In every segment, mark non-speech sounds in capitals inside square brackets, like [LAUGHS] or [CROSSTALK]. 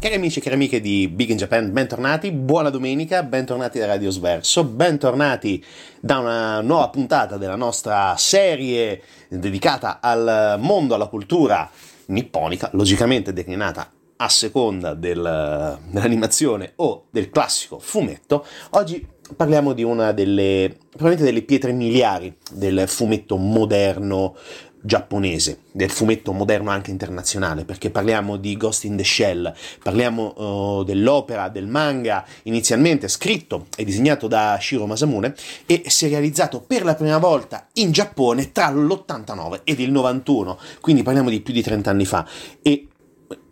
Cari amici e cari amiche di Big in Japan, bentornati, buona domenica, bentornati da Radio Sverso, bentornati da una nuova puntata della nostra serie dedicata al mondo, alla cultura nipponica, logicamente declinata a seconda del, dell'animazione o del classico fumetto. Oggi parliamo di una delle, probabilmente delle pietre miliari del fumetto moderno giapponese, del fumetto moderno anche internazionale, perché parliamo di Ghost in the Shell, parliamo uh, dell'opera, del manga, inizialmente scritto e disegnato da Shiro Masamune e realizzato per la prima volta in Giappone tra l'89 ed il 91, quindi parliamo di più di 30 anni fa. E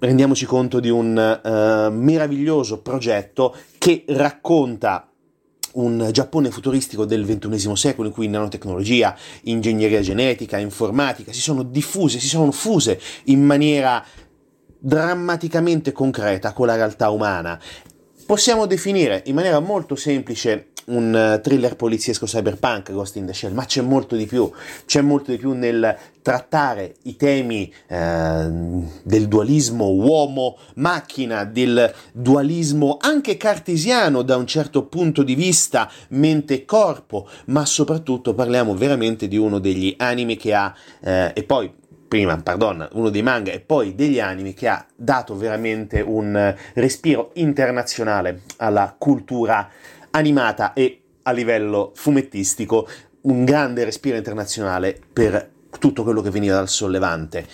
rendiamoci conto di un uh, meraviglioso progetto che racconta un Giappone futuristico del XXI secolo in cui nanotecnologia, ingegneria genetica, informatica si sono diffuse, si sono fuse in maniera drammaticamente concreta con la realtà umana. Possiamo definire in maniera molto semplice un eh, thriller poliziesco cyberpunk Ghost in the Shell, ma c'è molto di più, c'è molto di più nel trattare i temi eh, del dualismo uomo-macchina, del dualismo anche cartesiano da un certo punto di vista mente-corpo, ma soprattutto parliamo veramente di uno degli anime che ha, eh, e poi prima, pardon, uno dei manga e poi degli anime che ha dato veramente un respiro internazionale alla cultura animata e a livello fumettistico un grande respiro internazionale per tutto quello che veniva dal sollevante.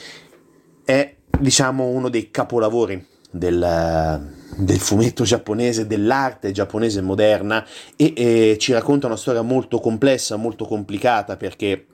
È, diciamo, uno dei capolavori del, del fumetto giapponese, dell'arte giapponese moderna e, e ci racconta una storia molto complessa, molto complicata perché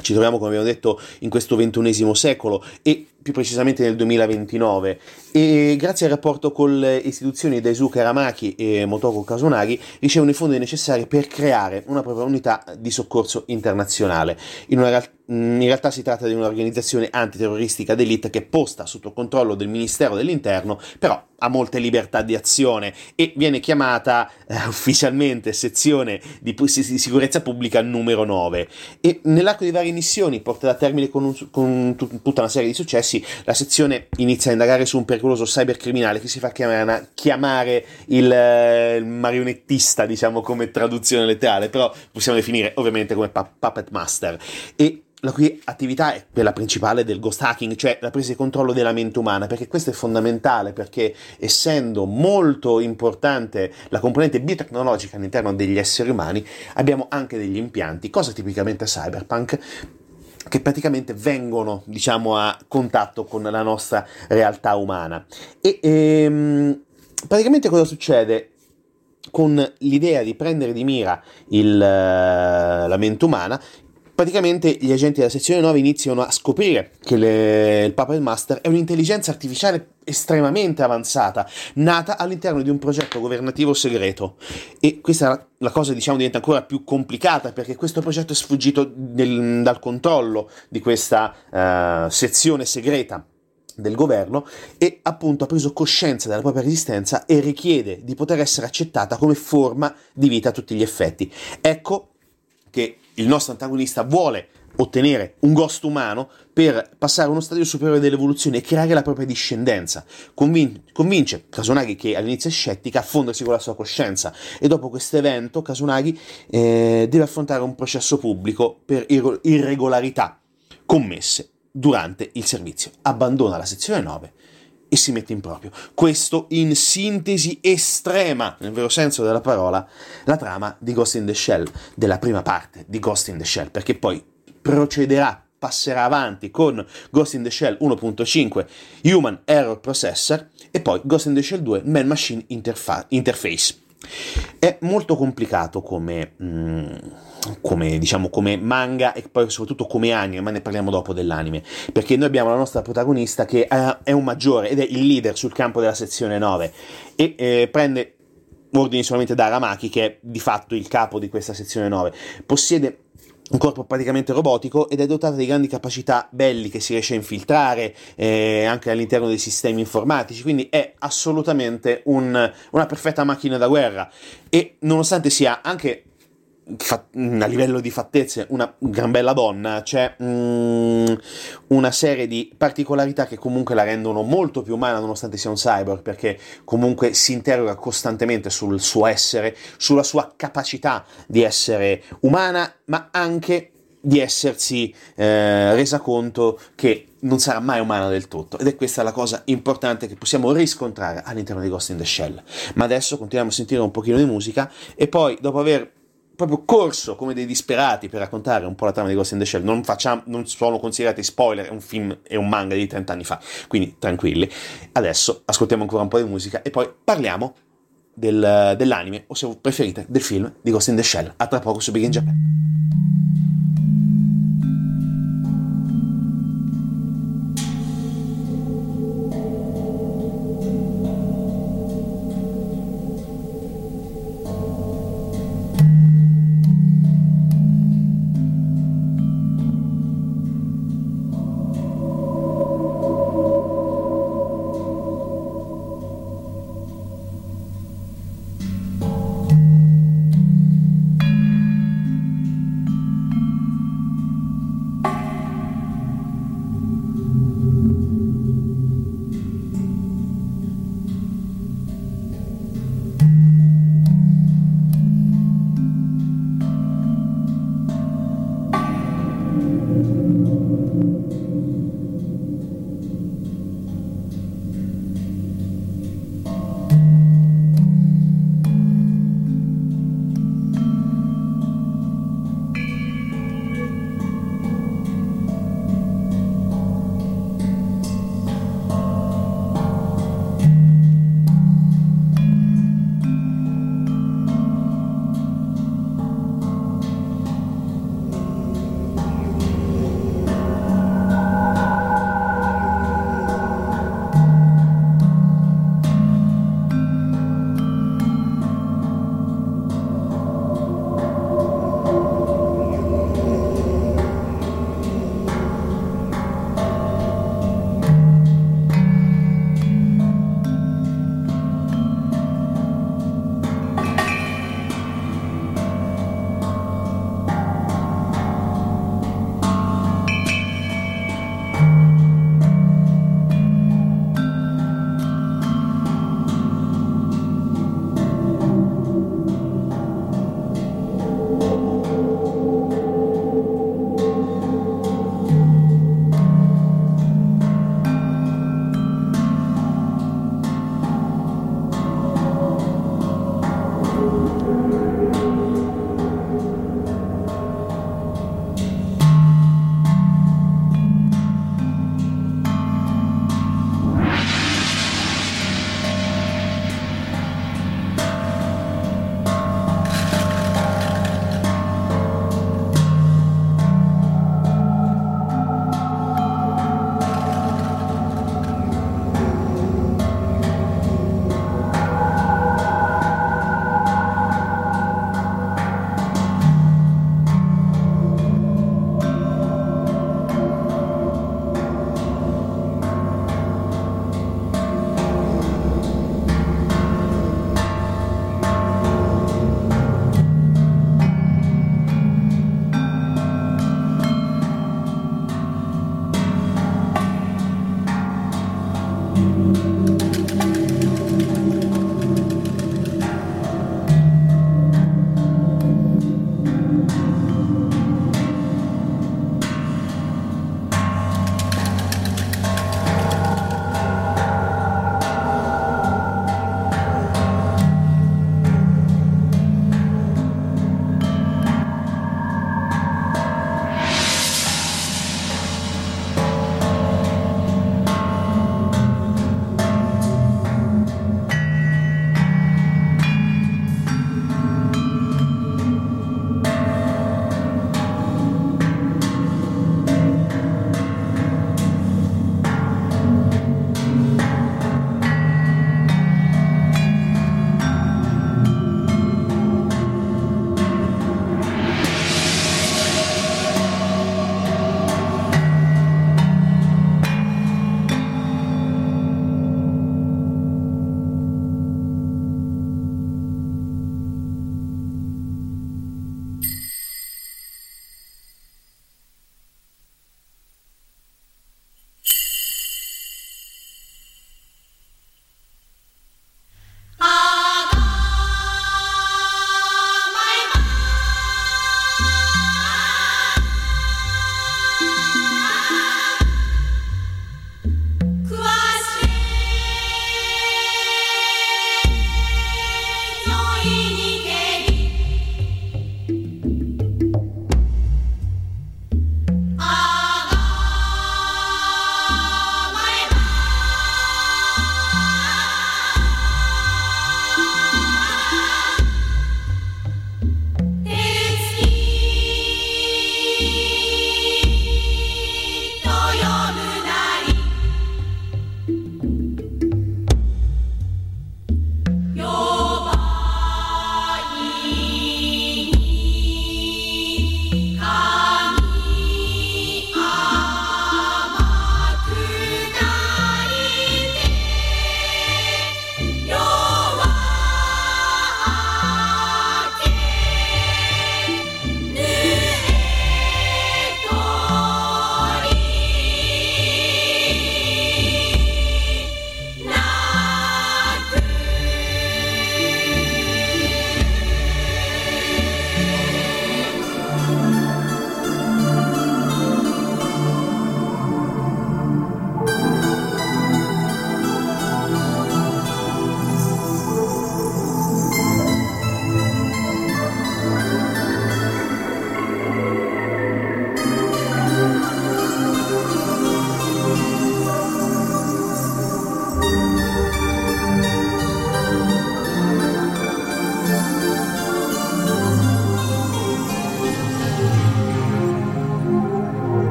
ci troviamo, come abbiamo detto, in questo ventunesimo secolo e più precisamente nel 2029 e grazie al rapporto con le istituzioni Daisuke Aramaki e Motoko Kasunagi ricevono i fondi necessari per creare una propria unità di soccorso internazionale. In, una, in realtà si tratta di un'organizzazione antiterroristica d'elite che è posta sotto controllo del Ministero dell'Interno, però ha molte libertà di azione e viene chiamata eh, ufficialmente sezione di, sicurezza pubblica numero 9 e nell'arco di varie missioni portate a termine con, un, con tutta una serie di successi Messi, la sezione inizia a indagare su un pericoloso cybercriminale che si fa chiamare, chiamare il, eh, il, marionettista, diciamo come traduzione letterale, però possiamo definire ovviamente come pu- puppet master. E la cui attività è quella principale del ghost hacking, cioè la presa di controllo della mente umana, perché questo è fondamentale, perché essendo molto importante la componente biotecnologica all'interno degli esseri umani, abbiamo anche degli impianti, cosa tipicamente cyberpunk, che praticamente vengono, diciamo, a contatto con la nostra realtà umana. E ehm, praticamente cosa succede? Con l'idea di prendere di mira il, la mente umana, praticamente gli agenti della sezione 9 iniziano a scoprire che le, il Puppet Master è un'intelligenza artificiale estremamente avanzata, nata all'interno di un progetto governativo segreto. E questa la cosa diciamo diventa ancora più complicata perché questo progetto è sfuggito del, dal controllo di questa uh, sezione segreta del governo e appunto ha preso coscienza della propria resistenza e richiede di poter essere accettata come forma di vita a tutti gli effetti. Ecco che il nostro antagonista vuole ottenere un ghost umano per passare a uno stadio superiore dell'evoluzione e creare la propria discendenza. Convin- convince Kasunagi, che all'inizio è scettica, a fondersi con la sua coscienza e dopo questo evento Kasunagi eh, deve affrontare un processo pubblico per ir- irregolarità commesse durante il servizio. Abbandona la sezione 9 e si mette in proprio. Questo in sintesi estrema, nel vero senso della parola, la trama di Ghost in the Shell, della prima parte di Ghost in the Shell, perché poi procederà, passerà avanti con Ghost in the Shell 1.5 Human Error Processor e poi Ghost in the Shell 2 Man Machine Interfa- Interface. È molto complicato come, mm, come, diciamo, come manga e poi soprattutto come anime, ma ne parliamo dopo dell'anime, perché noi abbiamo la nostra protagonista che è un maggiore ed è il leader sul campo della sezione 9 e eh, prende ordini solamente da Aramaki, che è di fatto il capo di questa sezione 9. Possiede un corpo praticamente robotico ed è dotata di grandi capacità belli che si riesce a infiltrare eh, anche all'interno dei sistemi informatici, quindi è assolutamente un, una perfetta macchina da guerra. E nonostante sia anche a livello di fattezze una gran bella donna, c'è mm, una serie di particolarità che comunque la rendono molto più umana nonostante sia un cyborg, perché comunque si interroga costantemente sul suo essere, sulla sua capacità di essere umana, ma anche di essersi eh, resa conto che non sarà mai umana del tutto ed è questa la cosa importante che possiamo riscontrare all'interno di Ghost in the Shell. Ma adesso continuiamo a sentire un pochino di musica e poi dopo aver proprio corso come dei disperati per raccontare un po' la trama di Ghost in the Shell, non, facciamo, non sono considerati spoiler, è un film e un manga di 30 anni fa, quindi tranquilli. Adesso ascoltiamo ancora un po' di musica e poi parliamo del, dell'anime o se preferite del film di Ghost in the Shell. A tra poco su Big in Japan.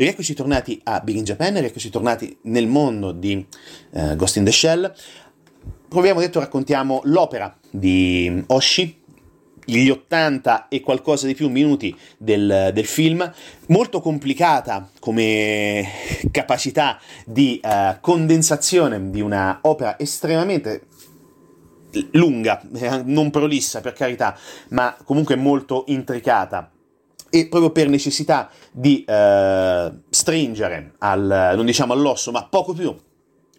Rieccoci tornati a Big in Japan, rieccoci tornati nel mondo di uh, Ghost in the Shell. Abbiamo detto, raccontiamo l'opera di Oshi, gli 80 e qualcosa di più minuti del, del film, molto complicata come capacità di uh, condensazione di una opera estremamente lunga, eh, non prolissa per carità, ma comunque molto intricata e proprio per necessità di uh, stringere al, non diciamo all'osso, ma poco più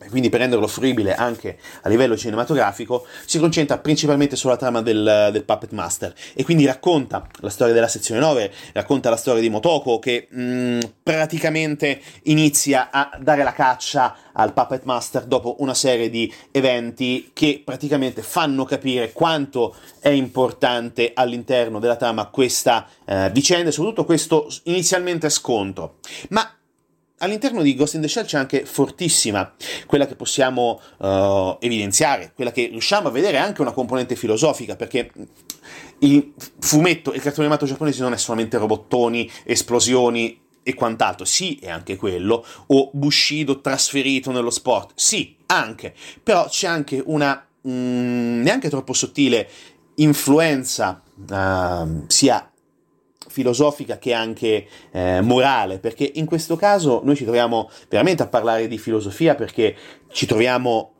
e quindi per renderlo fruibile anche a livello cinematografico, si concentra principalmente sulla trama del, del, Puppet Master e quindi racconta la storia della sezione 9, racconta la storia di Motoko che mh, mm, praticamente inizia a dare la caccia al Puppet Master dopo una serie di eventi che praticamente fanno capire quanto è importante all'interno della trama questa eh, vicenda e soprattutto questo inizialmente scontro. Ma All'interno di Ghost in the Shell c'è anche fortissima, quella che possiamo uh, evidenziare, quella che riusciamo a vedere anche una componente filosofica, perché il fumetto, il cartone animato giapponese non è solamente robottoni, esplosioni e quant'altro, sì è anche quello, o Bushido trasferito nello sport, sì, anche, però c'è anche una mm, neanche troppo sottile influenza uh, sia filosofica che anche eh, morale, perché in questo caso noi ci troviamo veramente a parlare di filosofia perché ci troviamo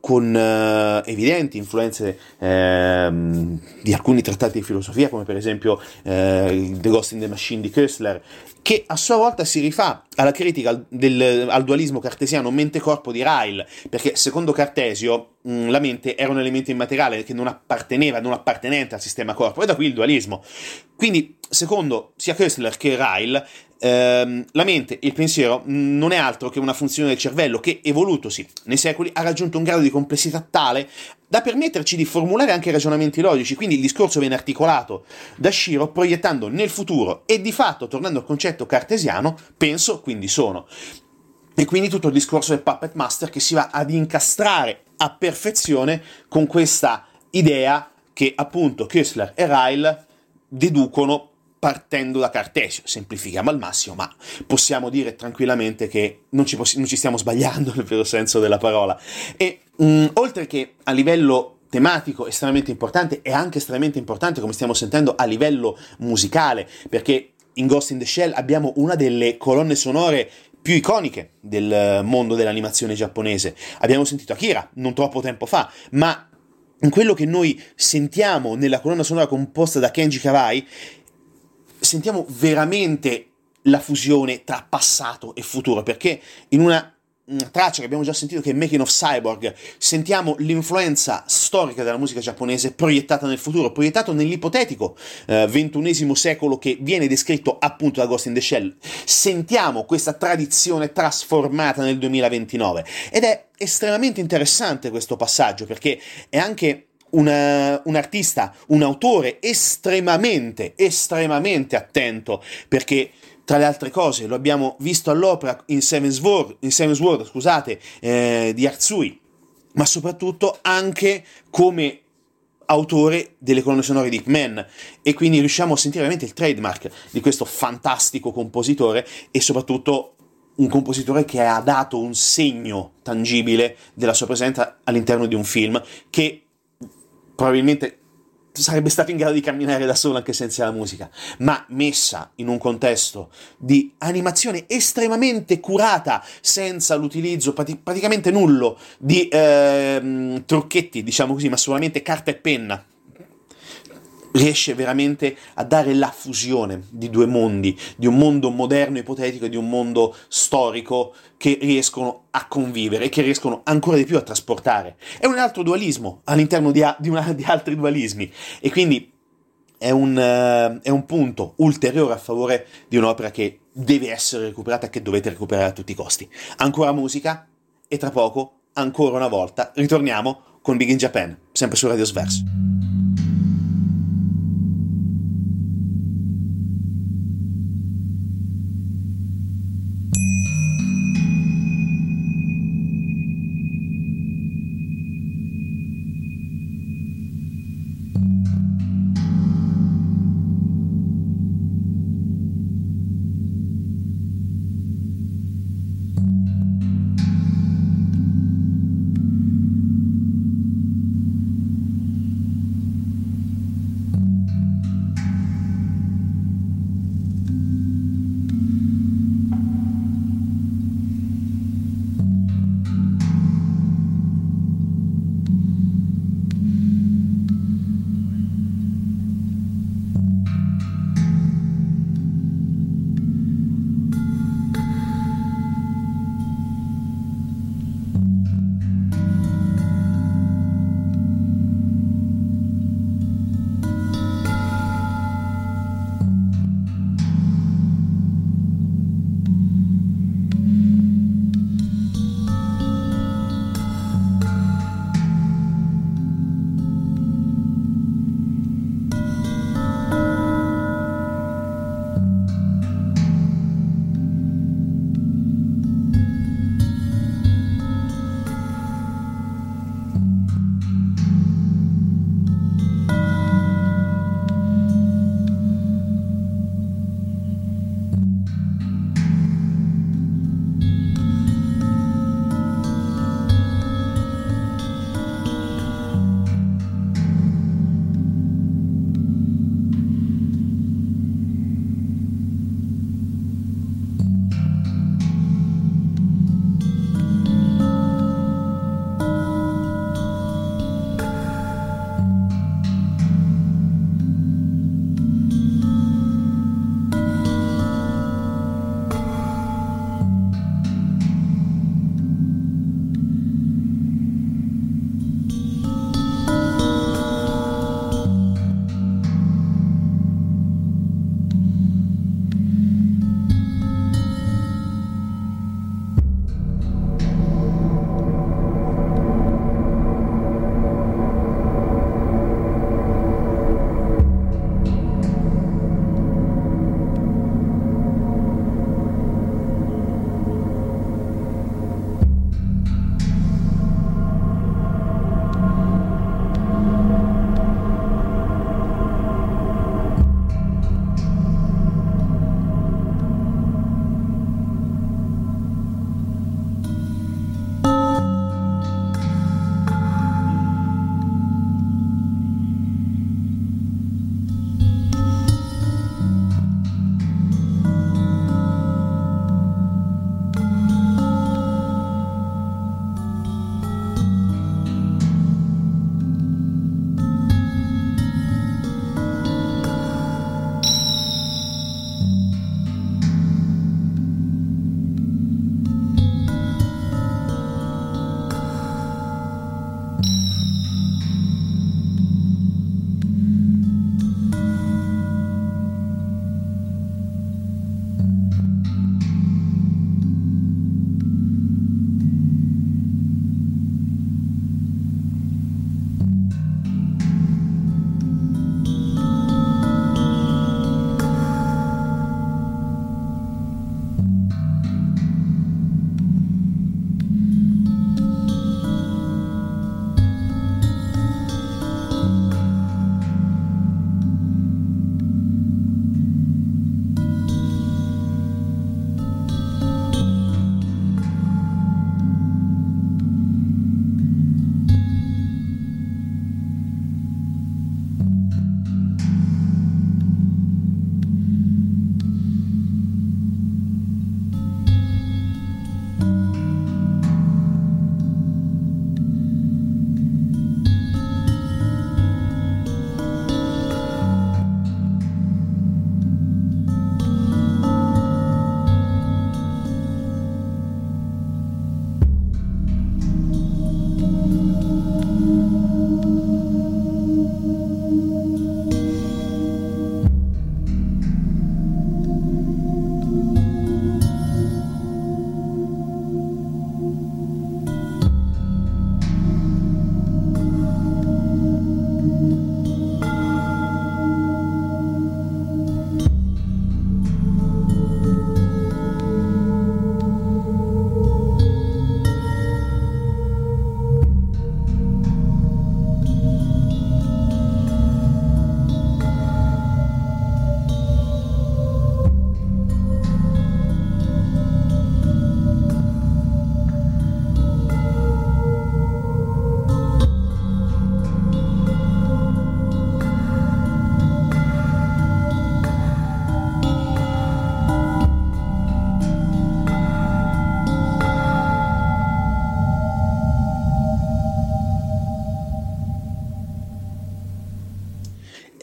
con uh, evidenti influenze uh, di alcuni trattati di filosofia, come per esempio The Ghost in the Machine di Köstler, che a sua volta si rifà alla critica al, del, al dualismo cartesiano mente-corpo di Ryle, perché secondo Cartesio mh, mm, la mente era un elemento immateriale che non apparteneva, non appartenente al sistema corpo, e da qui il dualismo. Quindi, secondo sia Köstler che Ryle, ehm, la mente, il pensiero, non è altro che una funzione del cervello che, evolutosi nei secoli, ha raggiunto un grado di complessità tale da permetterci di formulare anche ragionamenti logici, quindi il discorso viene articolato da Shiro proiettando nel futuro e di fatto, tornando al concetto cartesiano, penso, quindi sono. E quindi tutto il discorso del Puppet Master che si va ad incastrare a perfezione con questa idea che appunto Kessler e Ryle deducono partendo da Cartesio, semplifichiamo al massimo, ma possiamo dire tranquillamente che non ci, poss- non ci stiamo sbagliando [LAUGHS] nel vero senso della parola. E mh, oltre che a livello tematico estremamente importante e anche estremamente importante, come stiamo sentendo, a livello musicale, perché in Ghost in the Shell abbiamo una delle colonne sonore più iconiche del mondo dell'animazione giapponese. Abbiamo sentito Akira non troppo tempo fa, ma quello che noi sentiamo nella colonna sonora composta da Kenji Kawai sentiamo veramente la fusione tra passato e futuro, perché in una traccia che abbiamo già sentito che è Making of Cyborg, sentiamo l'influenza storica della musica giapponese proiettata nel futuro, proiettato nell'ipotetico eh, ventunesimo secolo che viene descritto appunto da Ghost in the Shell. Sentiamo questa tradizione trasformata nel 2029 ed è estremamente interessante questo passaggio perché è anche una, un artista, un autore estremamente, estremamente attento perché tra le altre cose lo abbiamo visto all'opera in Seven Sword, in Seven Sword scusate, eh, di Arzui, ma soprattutto anche come autore delle colonne sonore di Hitman e quindi riusciamo a sentire veramente il trademark di questo fantastico compositore e soprattutto un compositore che ha dato un segno tangibile della sua presenza all'interno di un film che probabilmente sarebbe stato in grado di camminare da solo anche senza la musica, ma messa in un contesto di animazione estremamente curata, senza l'utilizzo prati- praticamente nullo di eh, trucchetti, diciamo così, ma solamente carta e penna riesce veramente a dare la fusione di due mondi, di un mondo moderno ipotetico e di un mondo storico che riescono a convivere e che riescono ancora di più a trasportare. È un altro dualismo all'interno di, a, di, una, di altri dualismi e quindi è un, uh, è un punto ulteriore a favore di un'opera che deve essere recuperata e che dovete recuperare a tutti i costi. Ancora musica e tra poco, ancora una volta, ritorniamo con Big in Japan, sempre su Radio Sverso.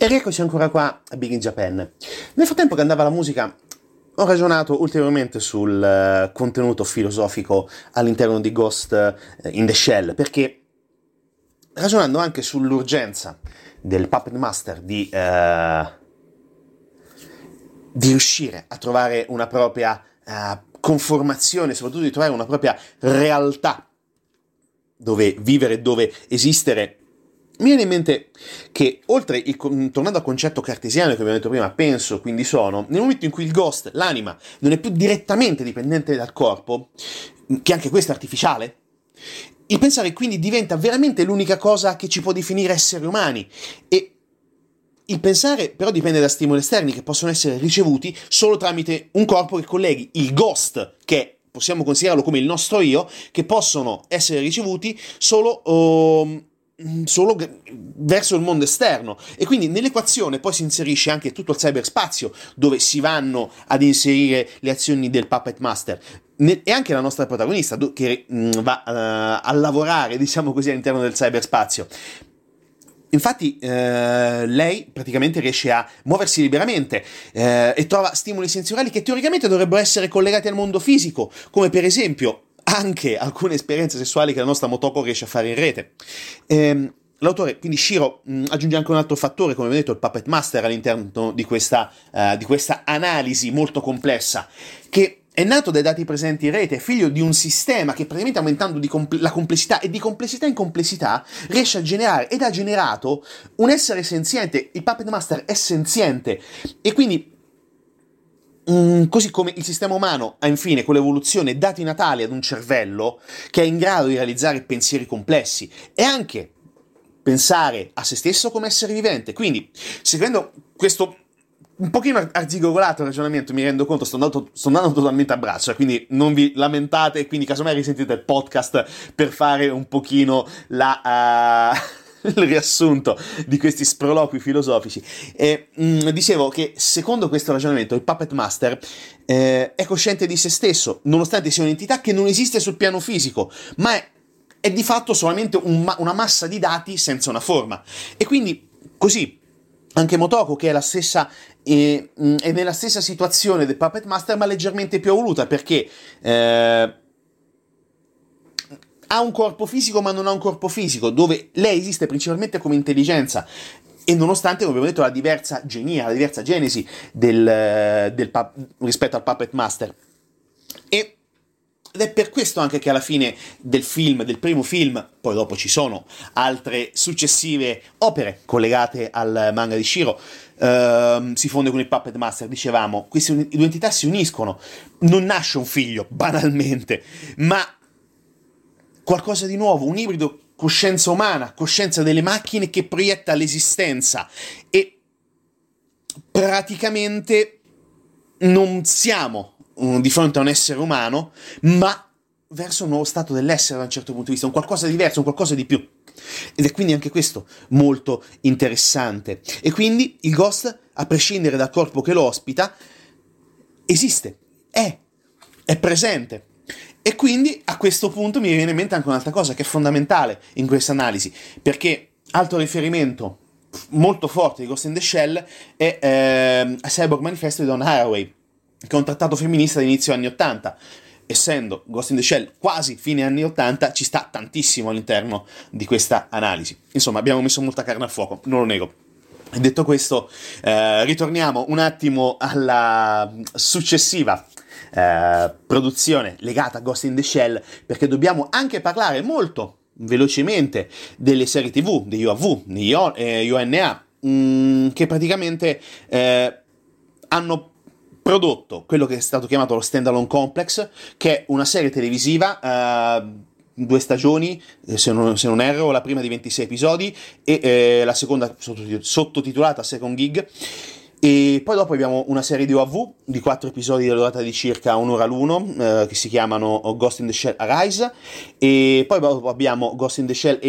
E rieccoci ancora qua a Big in Japan. Nel frattempo che andava la musica, ho ragionato ulteriormente sul uh, contenuto filosofico all'interno di Ghost uh, in the Shell, perché ragionando anche sull'urgenza del Puppet Master di, uh, di riuscire a trovare una propria conformazione, soprattutto di trovare una propria realtà dove vivere, dove esistere, mi viene in mente che, oltre tornando al concetto cartesiano che abbiamo detto prima, penso, quindi sono, nel momento in cui il ghost, l'anima, non è più direttamente dipendente dal corpo, che anche questo è artificiale, il pensare quindi diventa veramente l'unica cosa che ci può definire esseri umani. E il pensare però dipende da stimoli esterni che possono essere ricevuti solo tramite un corpo che colleghi il ghost, che possiamo considerarlo come il nostro io, che possono essere ricevuti solo... Um, solo verso il mondo esterno. E quindi nell'equazione poi si inserisce anche tutto il cyberspazio dove si vanno ad inserire le azioni del Puppet Master. E anche la nostra protagonista che va uh, a lavorare diciamo così all'interno del cyberspazio. Infatti eh, lei praticamente riesce a muoversi liberamente eh, e trova stimoli sensoriali che teoricamente dovrebbero essere collegati al mondo fisico, come per esempio anche alcune esperienze sessuali che la nostra Motoko riesce a fare in rete. Ehm, L'autore, quindi Shiro, mh, aggiunge anche un altro fattore, come abbiamo detto, il Puppet Master all'interno di questa, uh, di questa analisi molto complessa, che è nato dai dati presenti in rete, è figlio di un sistema che praticamente aumentando compl- la complessità e di complessità in complessità riesce a generare ed ha generato un essere senziente, il Puppet Master è senziente e quindi Mm, così come il sistema umano ha infine con l'evoluzione dati natali ad un cervello che è in grado di realizzare pensieri complessi e anche pensare a se stesso come essere vivente. Quindi, seguendo questo un pochino arzigogolato ragionamento, mi rendo conto, sto andando, sto andando totalmente a braccia, quindi non vi lamentate, quindi casomai risentite il podcast per fare un pochino la... Uh il riassunto di questi sproloqui filosofici. E, mh, mm, dicevo che secondo questo ragionamento il Puppet Master eh, è cosciente di se stesso, nonostante sia un'entità che non esiste sul piano fisico, ma è, è di fatto solamente un, una massa di dati senza una forma. E quindi così anche Motoko, che è la stessa eh, è nella stessa situazione del Puppet Master, ma leggermente più evoluta, perché eh, ha un corpo fisico, ma non ha un corpo fisico, dove lei esiste principalmente come intelligenza. E nonostante, come abbiamo detto, la diversa genia, la diversa genesi del, del, rispetto al Puppet Master. E ed è per questo anche che alla fine del film, del primo film, poi dopo ci sono altre successive opere collegate al manga di Shiro, uh, si fonde con il Puppet Master, dicevamo, queste due entità si uniscono, non nasce un figlio, [LAUGHS] banalmente, ma qualcosa di nuovo, un ibrido coscienza umana, coscienza delle macchine che proietta l'esistenza e praticamente non siamo di fronte a un essere umano, ma verso un nuovo stato dell'essere da un certo punto di vista, un qualcosa di diverso, un qualcosa di più. Ed è quindi anche questo molto interessante. E quindi il ghost, a prescindere dal corpo che lo ospita, esiste, è, è presente. E quindi a questo punto mi viene in mente anche un'altra cosa che è fondamentale in questa analisi, perché altro riferimento molto forte di Ghost in the Shell è eh, Cyborg Manifesto di Don Haraway, che è un trattato femminista di inizio anni 80. Essendo Ghost in the Shell quasi fine anni 80, ci sta tantissimo all'interno di questa analisi. Insomma, abbiamo messo molta carne a fuoco, non lo nego. Detto questo, eh, ritorniamo un attimo alla successiva eh, produzione legata a Ghost in the Shell, perché dobbiamo anche parlare molto velocemente delle serie TV, degli UAV, degli UNA, mh, mm, che praticamente eh, hanno prodotto quello che è stato chiamato lo Standalone Complex, che è una serie televisiva. Uh, due stagioni, eh, se non, se non, erro, la prima di 26 episodi e eh, la seconda sottotitolata Second Gig. E poi dopo abbiamo una serie di OAV di quattro episodi della durata di circa un'ora l'uno, eh, che si chiamano Ghost in the Shell Arise, e poi dopo abbiamo Ghost in the Shell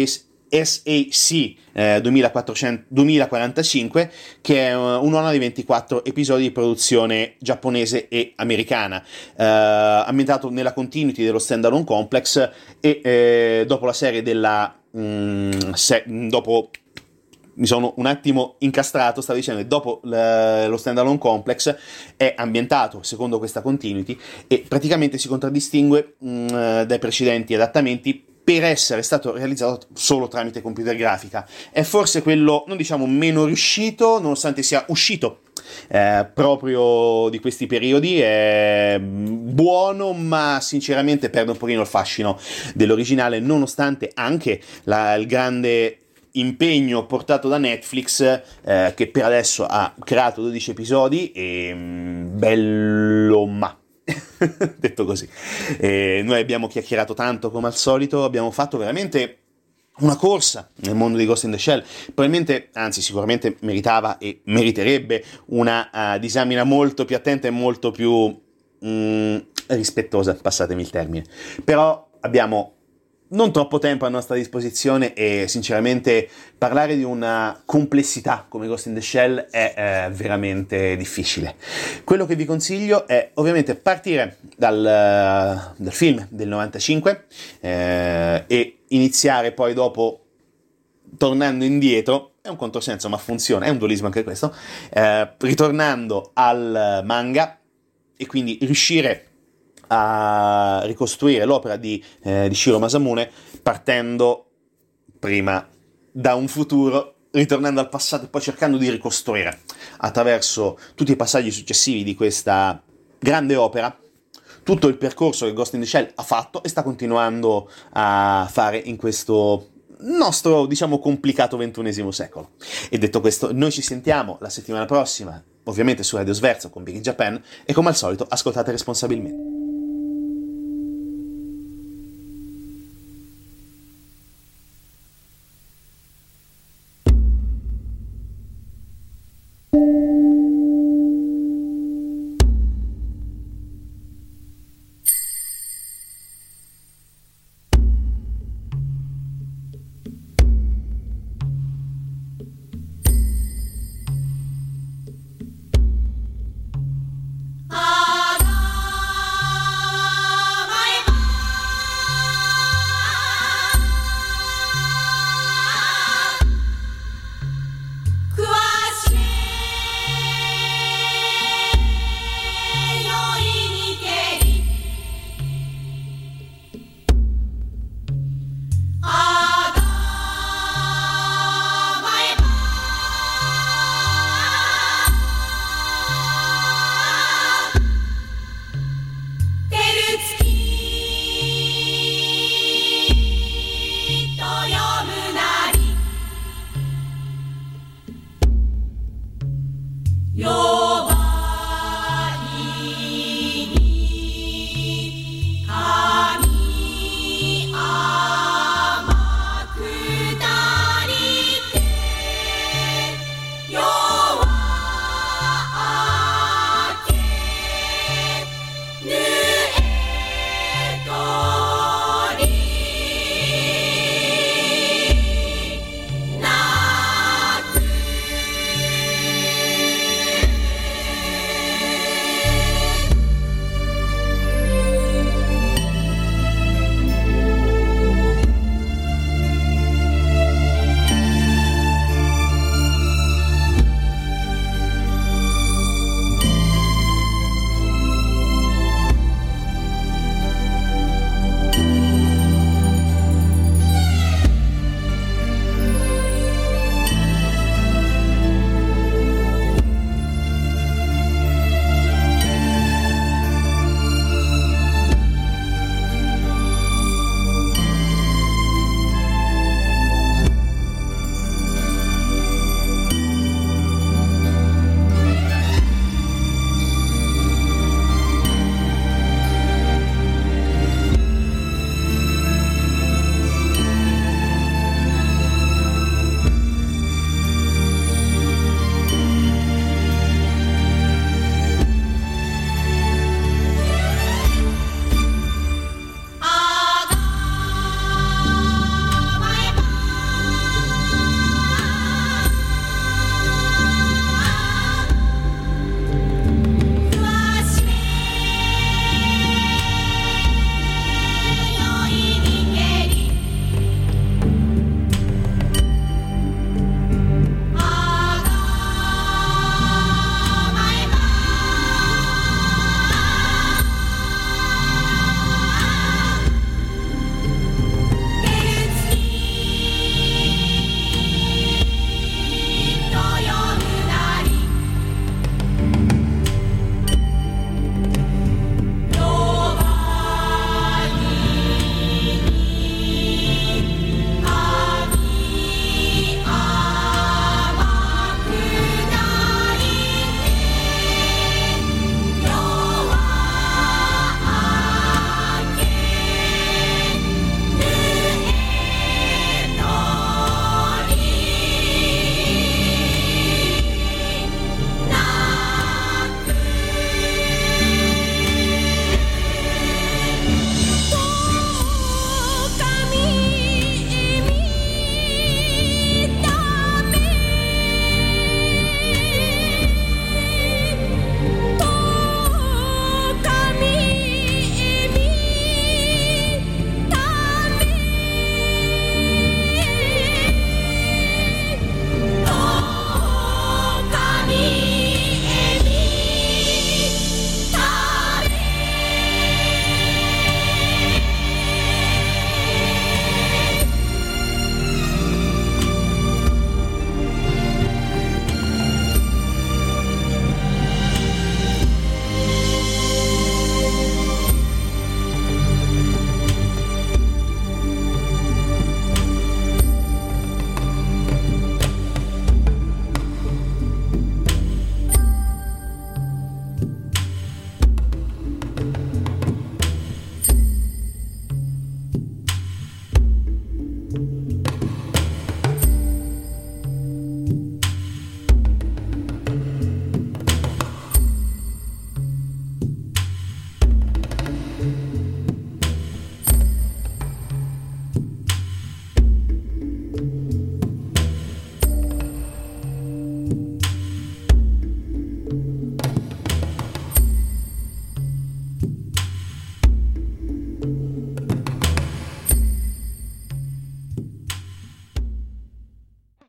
SAC eh, 2045, che è uh, un'ora di 24 episodi di produzione giapponese e americana, eh, ambientato nella continuity dello standalone complex e eh, dopo la serie della... Mm, se, dopo mi sono un attimo incastrato, stavo dicendo che dopo lo standalone complex è ambientato secondo questa continuity e praticamente si contraddistingue mh, mm, dai precedenti adattamenti per essere stato realizzato solo tramite computer grafica. È forse quello, non diciamo meno riuscito, nonostante sia uscito eh, proprio di questi periodi, è buono, ma sinceramente perde un pochino il fascino dell'originale, nonostante anche la, il grande impegno portato da Netflix eh, che per adesso ha creato 12 episodi e mm, bello ma. [LAUGHS] Detto così. E noi abbiamo chiacchierato tanto come al solito abbiamo fatto veramente una corsa nel mondo di Ghost in the Shell, probabilmente, anzi sicuramente meritava e meriterebbe una uh, disamina molto più attenta e molto più mm, rispettosa, passatemi il termine. Però abbiamo non troppo tempo a nostra disposizione e sinceramente parlare di una complessità come Ghost in the Shell è eh, veramente difficile. Quello che vi consiglio è ovviamente partire dal, dal film del 95 eh, e iniziare poi dopo tornando indietro, è un controsenso ma funziona, è un dualismo anche questo, eh, ritornando al manga e quindi riuscire a ricostruire l'opera di, eh, di Shiro Masamune partendo prima da un futuro, ritornando al passato e poi cercando di ricostruire attraverso tutti i passaggi successivi di questa grande opera tutto il percorso che Ghost in the Shell ha fatto e sta continuando a fare in questo nostro, diciamo, complicato ventunesimo secolo. E detto questo, noi ci sentiamo la settimana prossima, ovviamente su Radio Sverso con Big Japan, e come al solito ascoltate responsabilmente.